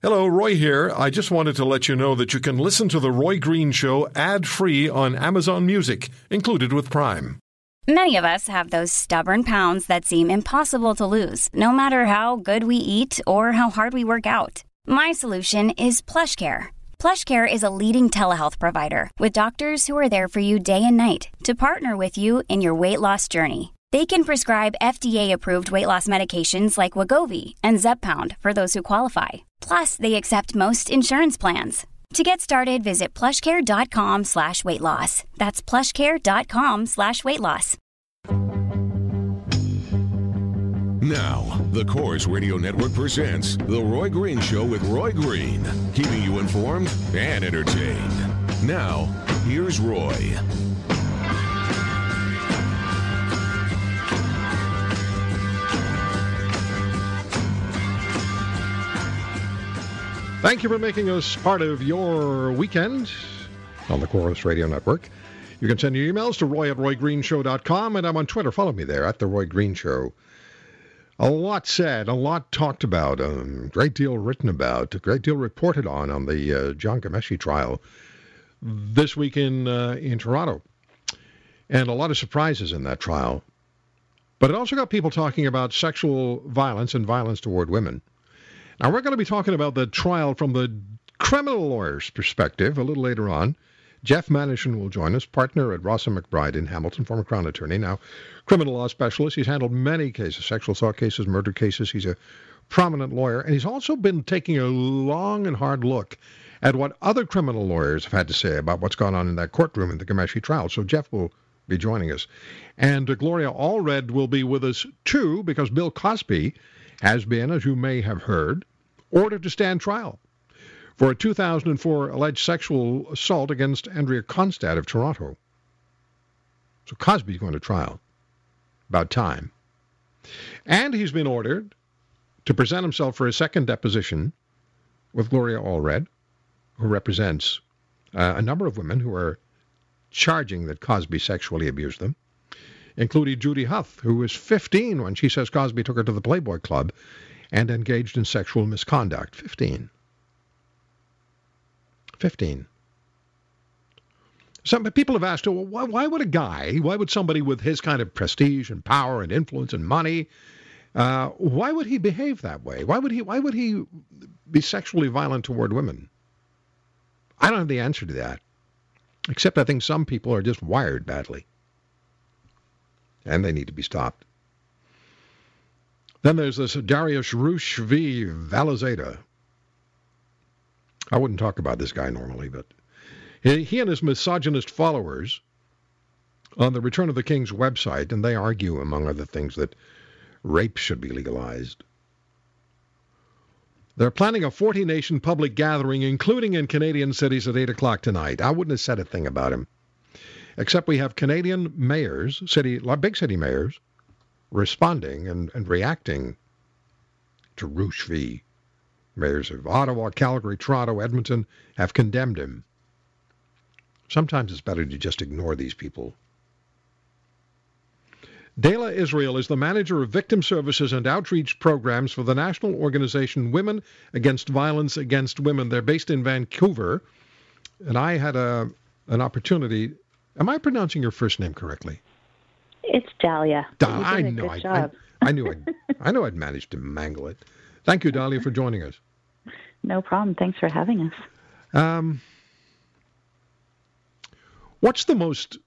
Hello, Roy here. I just wanted to let you know that you can listen to The Roy Green Show ad free on Amazon Music, included with Prime. Many of us have those stubborn pounds that seem impossible to lose, no matter how good we eat or how hard we work out. My solution is PlushCare. PlushCare is a leading telehealth provider with doctors who are there for you day and night to partner with you in your weight loss journey. They can prescribe FDA-approved weight loss medications like Wegovy and Zepbound for those who qualify. Plus, they accept most insurance plans. To get started, visit plushcare.com slash weight loss. That's plushcare.com slash weight loss. Now, the Corus Radio Network presents The Roy Green Show with Roy Green, keeping you informed and entertained. Now, here's Roy. Thank you for making us part of your weekend on the Corus Radio Network. You can send your emails to roy at roygreenshow.com, and I'm on Twitter. Follow me there at The Roy Green Show. A lot said, a lot talked about, a great deal written about, a great deal reported on on the uh, Jian Ghomeshi trial this week in, uh, in Toronto. And a lot of surprises in that trial. But it also got people talking about sexual violence and violence toward women. Now, we're going to be talking about the trial from the criminal lawyer's perspective a little later on. Jeff Manishen will join us, partner at Ross & McBride in Hamilton, former Crown attorney, now criminal law specialist. He's handled many cases, sexual assault cases, murder cases. He's a prominent lawyer, and he's also been taking a long and hard look at what other criminal lawyers have had to say about what's gone on in that courtroom in the Ghomeshi trial. So Jeff will be joining us. And Gloria Allred will be with us too, because Bill Cosby has been, as you may have heard, ordered to stand trial for a 2004 alleged sexual assault against Andrea Constand of Toronto. So Cosby's going to trial. About time. And he's been ordered to present himself for a second deposition with Gloria Allred, who represents uh, a number of women who are charging that Cosby sexually abused them, including Judy Huth, who was 15 when she says Cosby took her to the Playboy Club and engaged in sexual misconduct. 15. 15. Some people have asked, well, why, why, would a guy, why would somebody with his kind of prestige and power and influence and money, uh, why would he behave that way? Why would he? Why would he be sexually violent toward women? I don't have the answer to that, except I think some people are just wired badly, and they need to be stopped. Then there's this Darius Roosh v. Valizadeh. I wouldn't talk about this guy normally, but he and his misogynist followers on the Return of the King's website, and they argue, among other things, that rape should be legalized. They're planning a 40 nation public gathering, including in Canadian cities, at 8 o'clock tonight. I wouldn't have said a thing about him. Except we have Canadian mayors, city, big city mayors, responding and, and reacting to Roosh v. Mayors of Ottawa, Calgary, Toronto, Edmonton have condemned him. Sometimes it's better to just ignore these people. Dela Israel is the manager of victim services and outreach programs for the national organization Women Against Violence Against Women. They're based in Vancouver, and I had a an opportunity. Am I pronouncing your first name correctly? It's Dahlia. Da- I know. I, I, I, knew. I'd, I know. I'd managed to mangle it. Thank you, Dahlia, for joining us. No problem. Thanks for having us. Um, what's the most?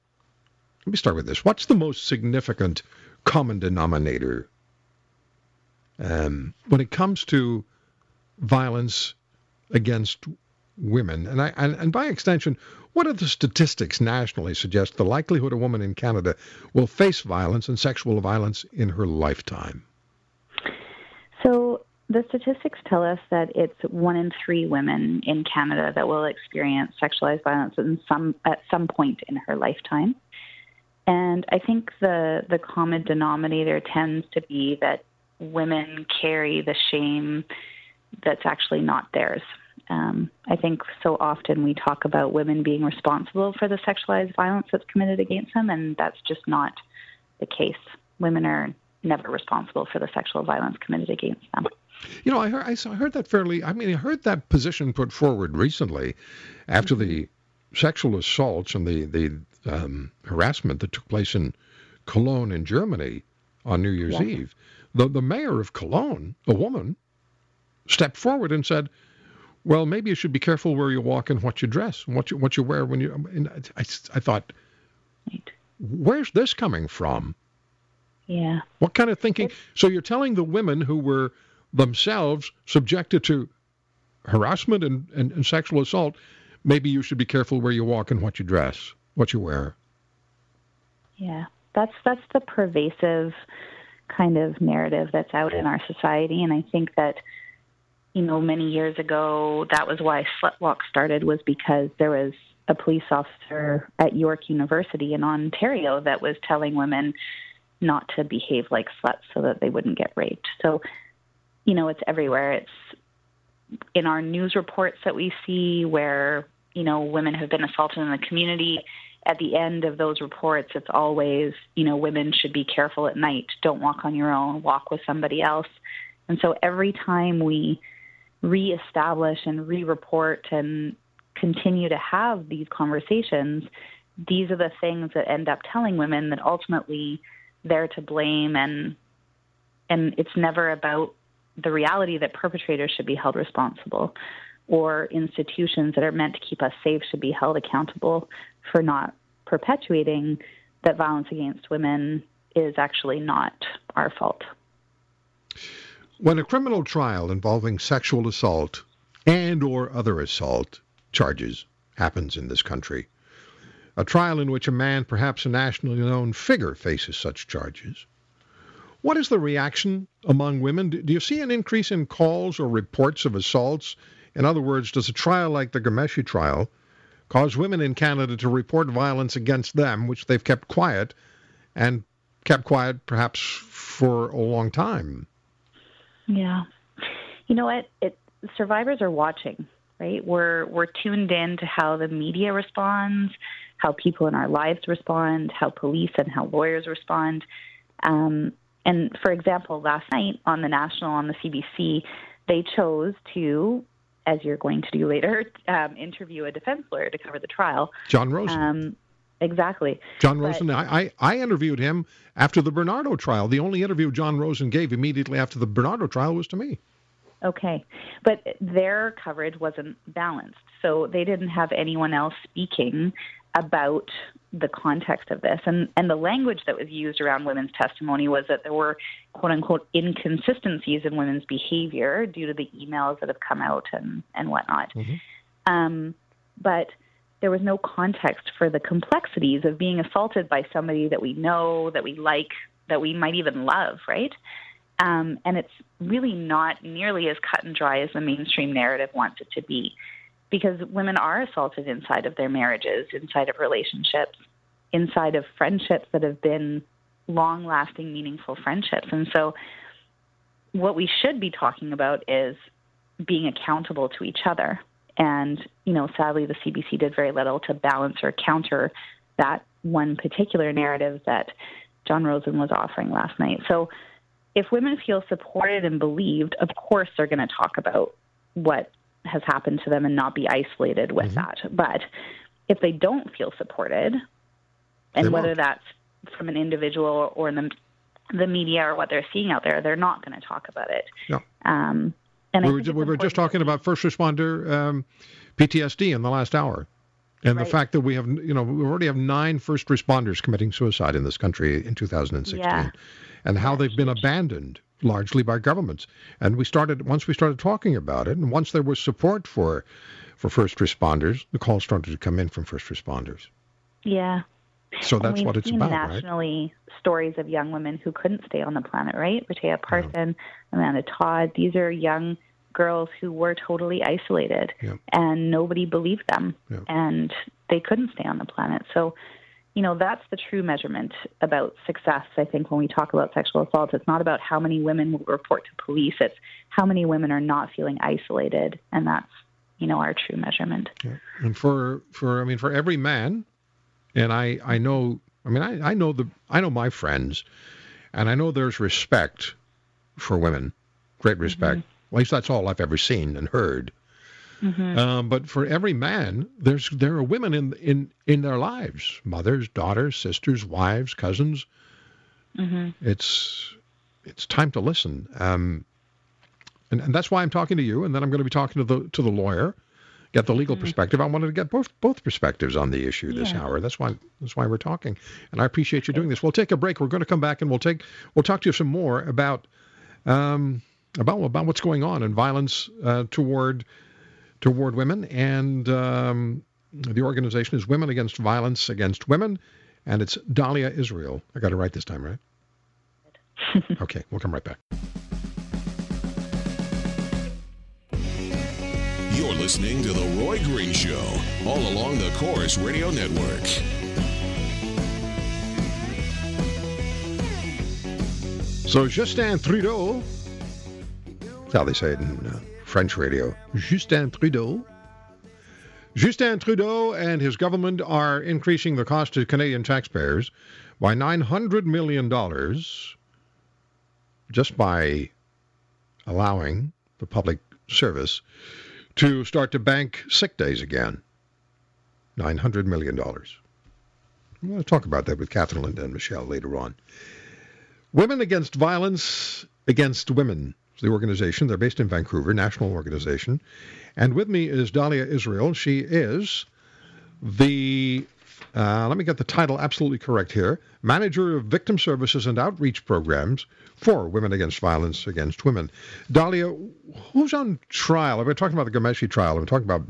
Let me start with this. What's the most significant common denominator um, when it comes to violence against women, and, I, and, and by extension, what are the statistics nationally suggest the likelihood a woman in Canada will face violence and sexual violence in her lifetime? So the statistics tell us that it's one in three women in Canada that will experience sexualized violence some at some point in her lifetime. And I think the the common denominator tends to be that women carry the shame that's actually not theirs. Um, I think so often we talk about women being responsible for the sexualized violence that's committed against them, and that's just not the case. Women are never responsible for the sexual violence committed against them. You know, I heard, I heard that fairly. I mean, I heard that position put forward recently after the sexual assaults and the the um, harassment that took place in Cologne in Germany on New Year's yeah. Eve. The the mayor of Cologne, a woman, stepped forward and said, "Well, maybe you should be careful where you walk and what you dress and what you what you wear when you." And I, I thought, right. where's this coming from? Yeah. What kind of thinking? It's, so you're telling the women who were themselves subjected to harassment and, and, and sexual assault, maybe you should be careful where you walk and what you dress, what you wear. Yeah, that's that's the pervasive kind of narrative that's out in our society, and I think that you know many years ago that was why Slutwalk started was because there was a police officer at York University in Ontario that was telling women not to behave like sluts so that they wouldn't get raped. So you know, it's everywhere. It's in our news reports that we see where, you know, women have been assaulted in the community. At the end of those reports, it's always, you know, women should be careful at night. Don't walk on your own, walk with somebody else. And so every time we reestablish and re report and continue to have these conversations, these are the things that end up telling women that ultimately they're to blame and and it's never about the reality that perpetrators should be held responsible or institutions that are meant to keep us safe should be held accountable for not perpetuating that violence against women is actually not our fault. When a criminal trial involving sexual assault and or other assault charges happens in this country, a trial in which a man, perhaps a nationally known figure, faces such charges, what is the reaction among women? Do you see an increase in calls or reports of assaults? In other words, does a trial like the Ghomeshi trial cause women in Canada to report violence against them, which they've kept quiet and kept quiet perhaps for a long time? Yeah. You know what? It, survivors are watching, right? We're we're tuned in to how the media responds, how people in our lives respond, how police and how lawyers respond. Um, and for example, last night on the national, on the CBC, they chose to, as you're going to do later, um, interview a defense lawyer to cover the trial. John Rosen. Um, exactly. John Rosen. But, I, I, I interviewed him after the Bernardo trial. The only interview John Rosen gave immediately after the Bernardo trial was to me. Okay. But their coverage wasn't balanced. So they didn't have anyone else speaking about the context of this. And, and the language that was used around women's testimony was that there were, quote unquote, inconsistencies in women's behavior due to the emails that have come out and, and whatnot. Mm-hmm. Um, but there was no context for the complexities of being assaulted by somebody that we know, that we like, that we might even love, right? Um, and it's really not nearly as cut and dry as the mainstream narrative wants it to be because women are assaulted inside of their marriages, inside of relationships, inside of friendships that have been long lasting, meaningful friendships. And so, what we should be talking about is being accountable to each other. And, you know, sadly, the CBC did very little to balance or counter that one particular narrative that John Rosen was offering last night. So, if women feel supported and believed, of course they're going to talk about what has happened to them and not be isolated with mm-hmm. that. But if they don't feel supported, and they whether won't. that's from an individual or in the the media or what they're seeing out there, they're not going to talk about it. Yeah. Um, and we were, we were just talking about first responder um, PTSD in the last hour. And right. the fact that we have, you know, we already have nine first responders committing suicide in this country in 2016, yeah. and how they've been abandoned largely by governments. And we started once we started talking about it, and once there was support for for first responders, the calls started to come in from first responders. Yeah. So that's what it's about, nationally right? stories of young women who couldn't stay on the planet, right? Rehtaeh Parson, yeah. Amanda Todd. These are young girls who were totally isolated, yeah. and nobody believed them, yeah. and they couldn't stay on the planet. So you know, that's the true measurement about success, I think, when we talk about sexual assault. It's not about how many women will report to police, it's how many women are not feeling isolated. And that's, you know, our true measurement. Yeah. And for, for, I mean, for every man, and I, I know, I mean, I, I know the, I know my friends, and I know there's respect for women great respect. Mm-hmm. At least that's all I've ever seen and heard. Mm-hmm. Um, but for every man, there's there are women in in in their lives, mothers, daughters, sisters, wives, cousins. Mm-hmm. It's it's time to listen. Um, and, and that's why I'm talking to you, and then I'm going to be talking to the to the lawyer, get the legal mm-hmm. perspective. I wanted to get both both perspectives on the issue this yeah. hour. That's why that's why we're talking, and I appreciate you doing this. We'll take a break. We're going to come back and we'll take we'll talk to you some more about um, about about what's going on in violence uh, toward toward women, and um, the organization is Women Against Violence Against Women, and it's Dahlia Israel. I got it right this time, right? okay, we'll come right back. You're listening to The Roy Green Show, all along the Corus Radio Network. So, Justin Trudeau, how they say it in uh, French radio, Justin Trudeau. Justin Trudeau and his government are increasing the cost to Canadian taxpayers by $900 million just by allowing the public service to start to bank sick days again. $900 million. I'm going to talk about that with Catherine Linda and Michelle later on. Women Against Violence Against Women the organization. They're based in Vancouver, national organization. And with me is Dahlia Israel. She is the, uh, let me get the title absolutely correct here, Manager of Victim Services and Outreach Programs for Women Against Violence Against Women. Dahlia, who's on trial? I've been talking about the Ghomeshi trial. I've been talking about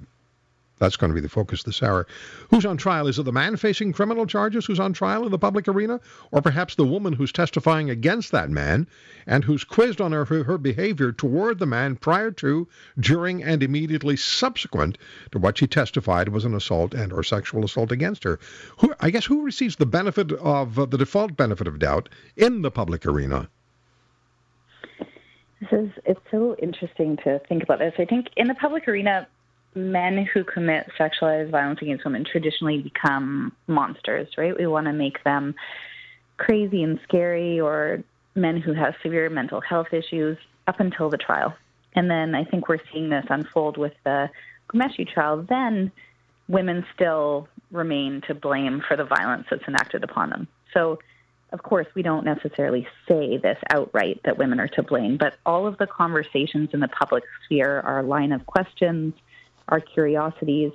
that's going to be the focus this hour. Who's on trial? Is it the man facing criminal charges who's on trial in the public arena? Or perhaps the woman who's testifying against that man and who's quizzed on her, her behavior toward the man prior to, during, and immediately subsequent to what she testified was an assault and or sexual assault against her? Who, I guess who receives the benefit of uh, the default benefit of doubt in the public arena? This is it's so interesting to think about this. I think in the public arena, men who commit sexualized violence against women traditionally become monsters, right? We want to make them crazy and scary or men who have severe mental health issues up until the trial. And then I think we're seeing this unfold with the Ghomeshi trial. Then women still remain to blame for the violence that's enacted upon them. So, of course, we don't necessarily say this outright that women are to blame, but all of the conversations in the public sphere, our line of questions, our curiosities,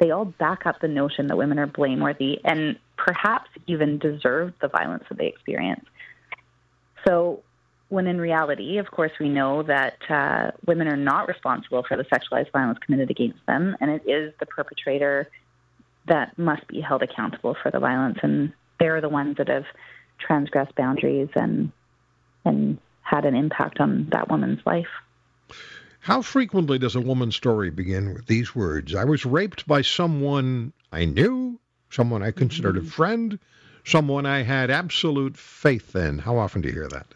they all back up the notion that women are blameworthy and perhaps even deserve the violence that they experience. So, when in reality, of course, we know that uh, women are not responsible for the sexualized violence committed against them, and it is the perpetrator that must be held accountable for the violence, and they're the ones that have transgressed boundaries and and had an impact on that woman's life. How frequently does a woman's story begin with these words? I was raped by someone I knew, someone I considered mm-hmm. a friend, someone I had absolute faith in. How often do you hear that?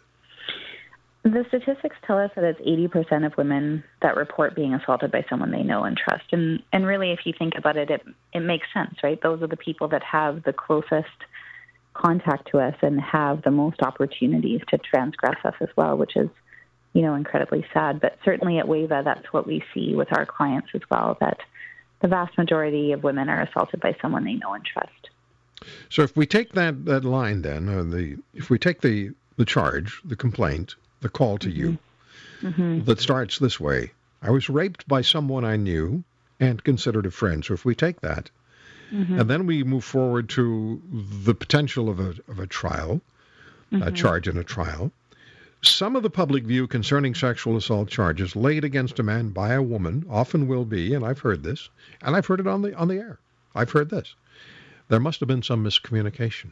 The statistics tell us that it's 80% of women that report being assaulted by someone they know and trust. And, and really, if you think about it, it, it makes sense, right? Those are the people that have the closest contact to us and have the most opportunities to transgress us as well, which is you know, incredibly sad. But certainly at WAVA, that's what we see with our clients as well, that the vast majority of women are assaulted by someone they know and trust. So if we take that, that line then, uh, the if we take the, the charge, the complaint, the call to mm-hmm. you, mm-hmm. that starts this way, I was raped by someone I knew and considered a friend. So if we take that, mm-hmm. and then we move forward to the potential of a, of a trial, a mm-hmm. charge in a trial, some of the public view concerning sexual assault charges laid against a man by a woman often will be, and I've heard this, and I've heard it on the on the air. I've heard this. There must have been some miscommunication.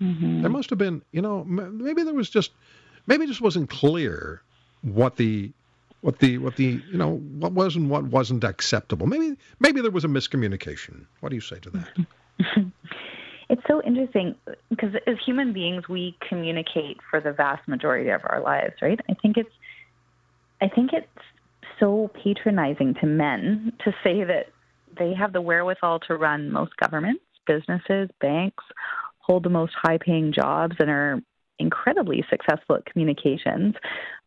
Mm-hmm. There must have been, you know, maybe there was just, maybe it just wasn't clear what the, what the, what the, you know, what was and what wasn't acceptable. Maybe, maybe there was a miscommunication. What do you say to that? It's so interesting because as human beings, we communicate for the vast majority of our lives, right? I think it's, I think it's so patronizing to men to say that they have the wherewithal to run most governments, businesses, banks, hold the most high paying jobs, and are incredibly successful at communications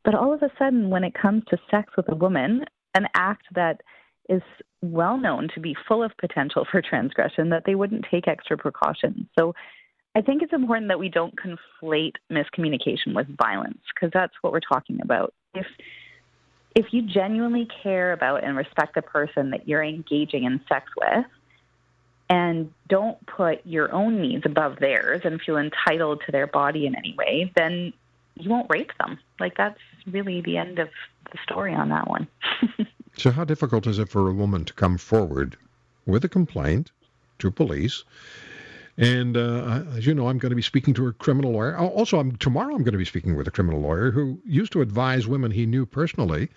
But all of a sudden, when it comes to sex with a woman, an act that is well known to be full of potential for transgression, that they wouldn't take extra precautions. So I think it's important that we don't conflate miscommunication with violence because that's what we're talking about. If if you genuinely care about and respect the person that you're engaging in sex with and don't put your own needs above theirs and feel entitled to their body in any way, then you won't rape them. Like that's really the end of the story on that one. so how difficult is it for a woman to come forward with a complaint to police and uh, as you know, I'm going to be speaking to a criminal lawyer. Also, I'm, tomorrow I'm going to be speaking with a criminal lawyer who used to advise women he knew personally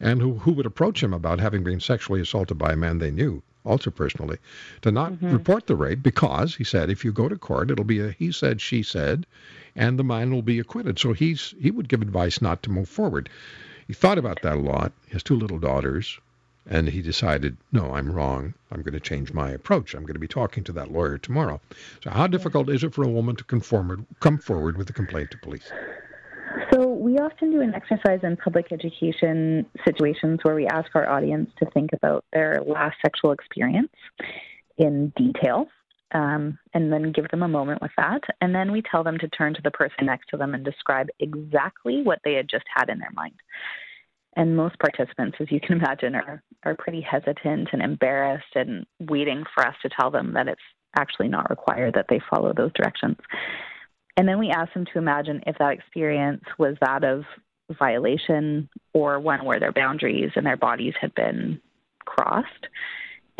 and who, who would approach him about having been sexually assaulted by a man they knew, also personally, to not mm-hmm. report the rape because, he said, if you go to court, it'll be a he said, she said, and the man will be acquitted. So he's he would give advice not to move forward. He thought about that a lot. He has two little daughters. And he decided, no, I'm wrong. I'm going to change my approach. I'm going to be talking to that lawyer tomorrow. So, how difficult is it for a woman to conform, come forward with a complaint to police? So, we often do an exercise in public education situations where we ask our audience to think about their last sexual experience in detail. Um, and then give them a moment with that. And then we tell them to turn to the person next to them and describe exactly what they had just had in their mind. And most participants, as you can imagine, are, are pretty hesitant and embarrassed and waiting for us to tell them that it's actually not required that they follow those directions. And then we ask them to imagine if that experience was that of violation or one where their boundaries and their bodies had been crossed.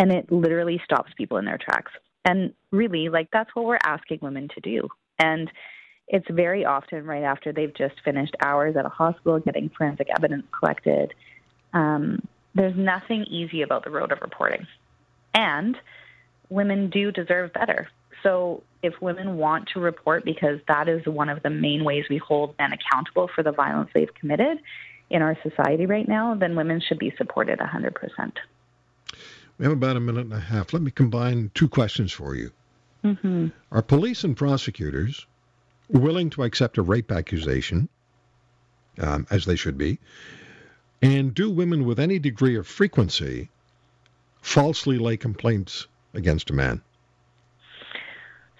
And it literally stops people in their tracks. And really, like, that's what we're asking women to do. And it's very often right after they've just finished hours at a hospital getting forensic evidence collected. Um, there's nothing easy about the road of reporting. And women do deserve better. So if women want to report, because that is one of the main ways we hold men accountable for the violence they've committed in our society right now, then women should be supported 100%. We have about a minute and a half. Let me combine two questions for you. Mm-hmm. Are police and prosecutors willing to accept a rape accusation, um, as they should be, and do women with any degree of frequency falsely lay complaints against a man?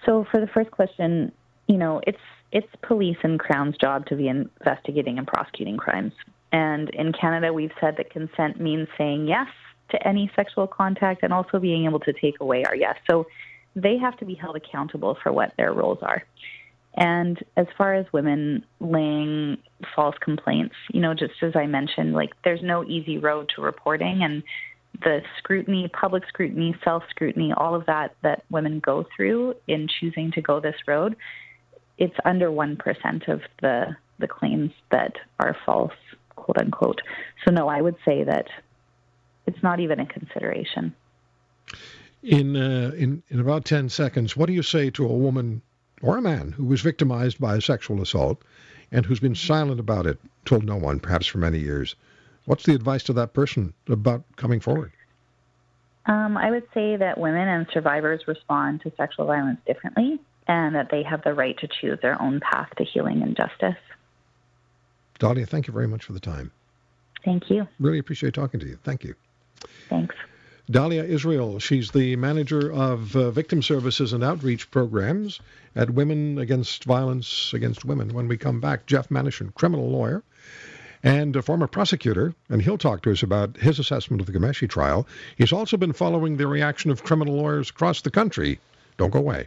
So, for the first question, you know, it's it's police and Crown's job to be investigating and prosecuting crimes. And in Canada, we've said that consent means saying yes to any sexual contact and also being able to take away our yes. So they have to be held accountable for what their roles are. And as far as women laying false complaints, you know, just as I mentioned, like there's no easy road to reporting and the scrutiny, public scrutiny, self scrutiny, all of that that women go through in choosing to go this road, it's under 1% of the, the claims that are false, quote unquote. So, no, I would say that it's not even a consideration. In, uh, in, in about 10 seconds, what do you say to a woman or a man who was victimized by a sexual assault and who's been silent about it, told no one, perhaps for many years. What's the advice to that person about coming forward? Um, I would say that women and survivors respond to sexual violence differently and that they have the right to choose their own path to healing and justice. Dahlia, thank you very much for the time. Thank you. Really appreciate talking to you. Thank you. Thanks. Dahlia Israel, she's the manager of uh, victim services and outreach programs at Women Against Violence Against Women. When we come back, Jeff Manishen, criminal lawyer and a former prosecutor, and he'll talk to us about his assessment of the Ghomeshi trial. He's also been following the reaction of criminal lawyers across the country. Don't go away.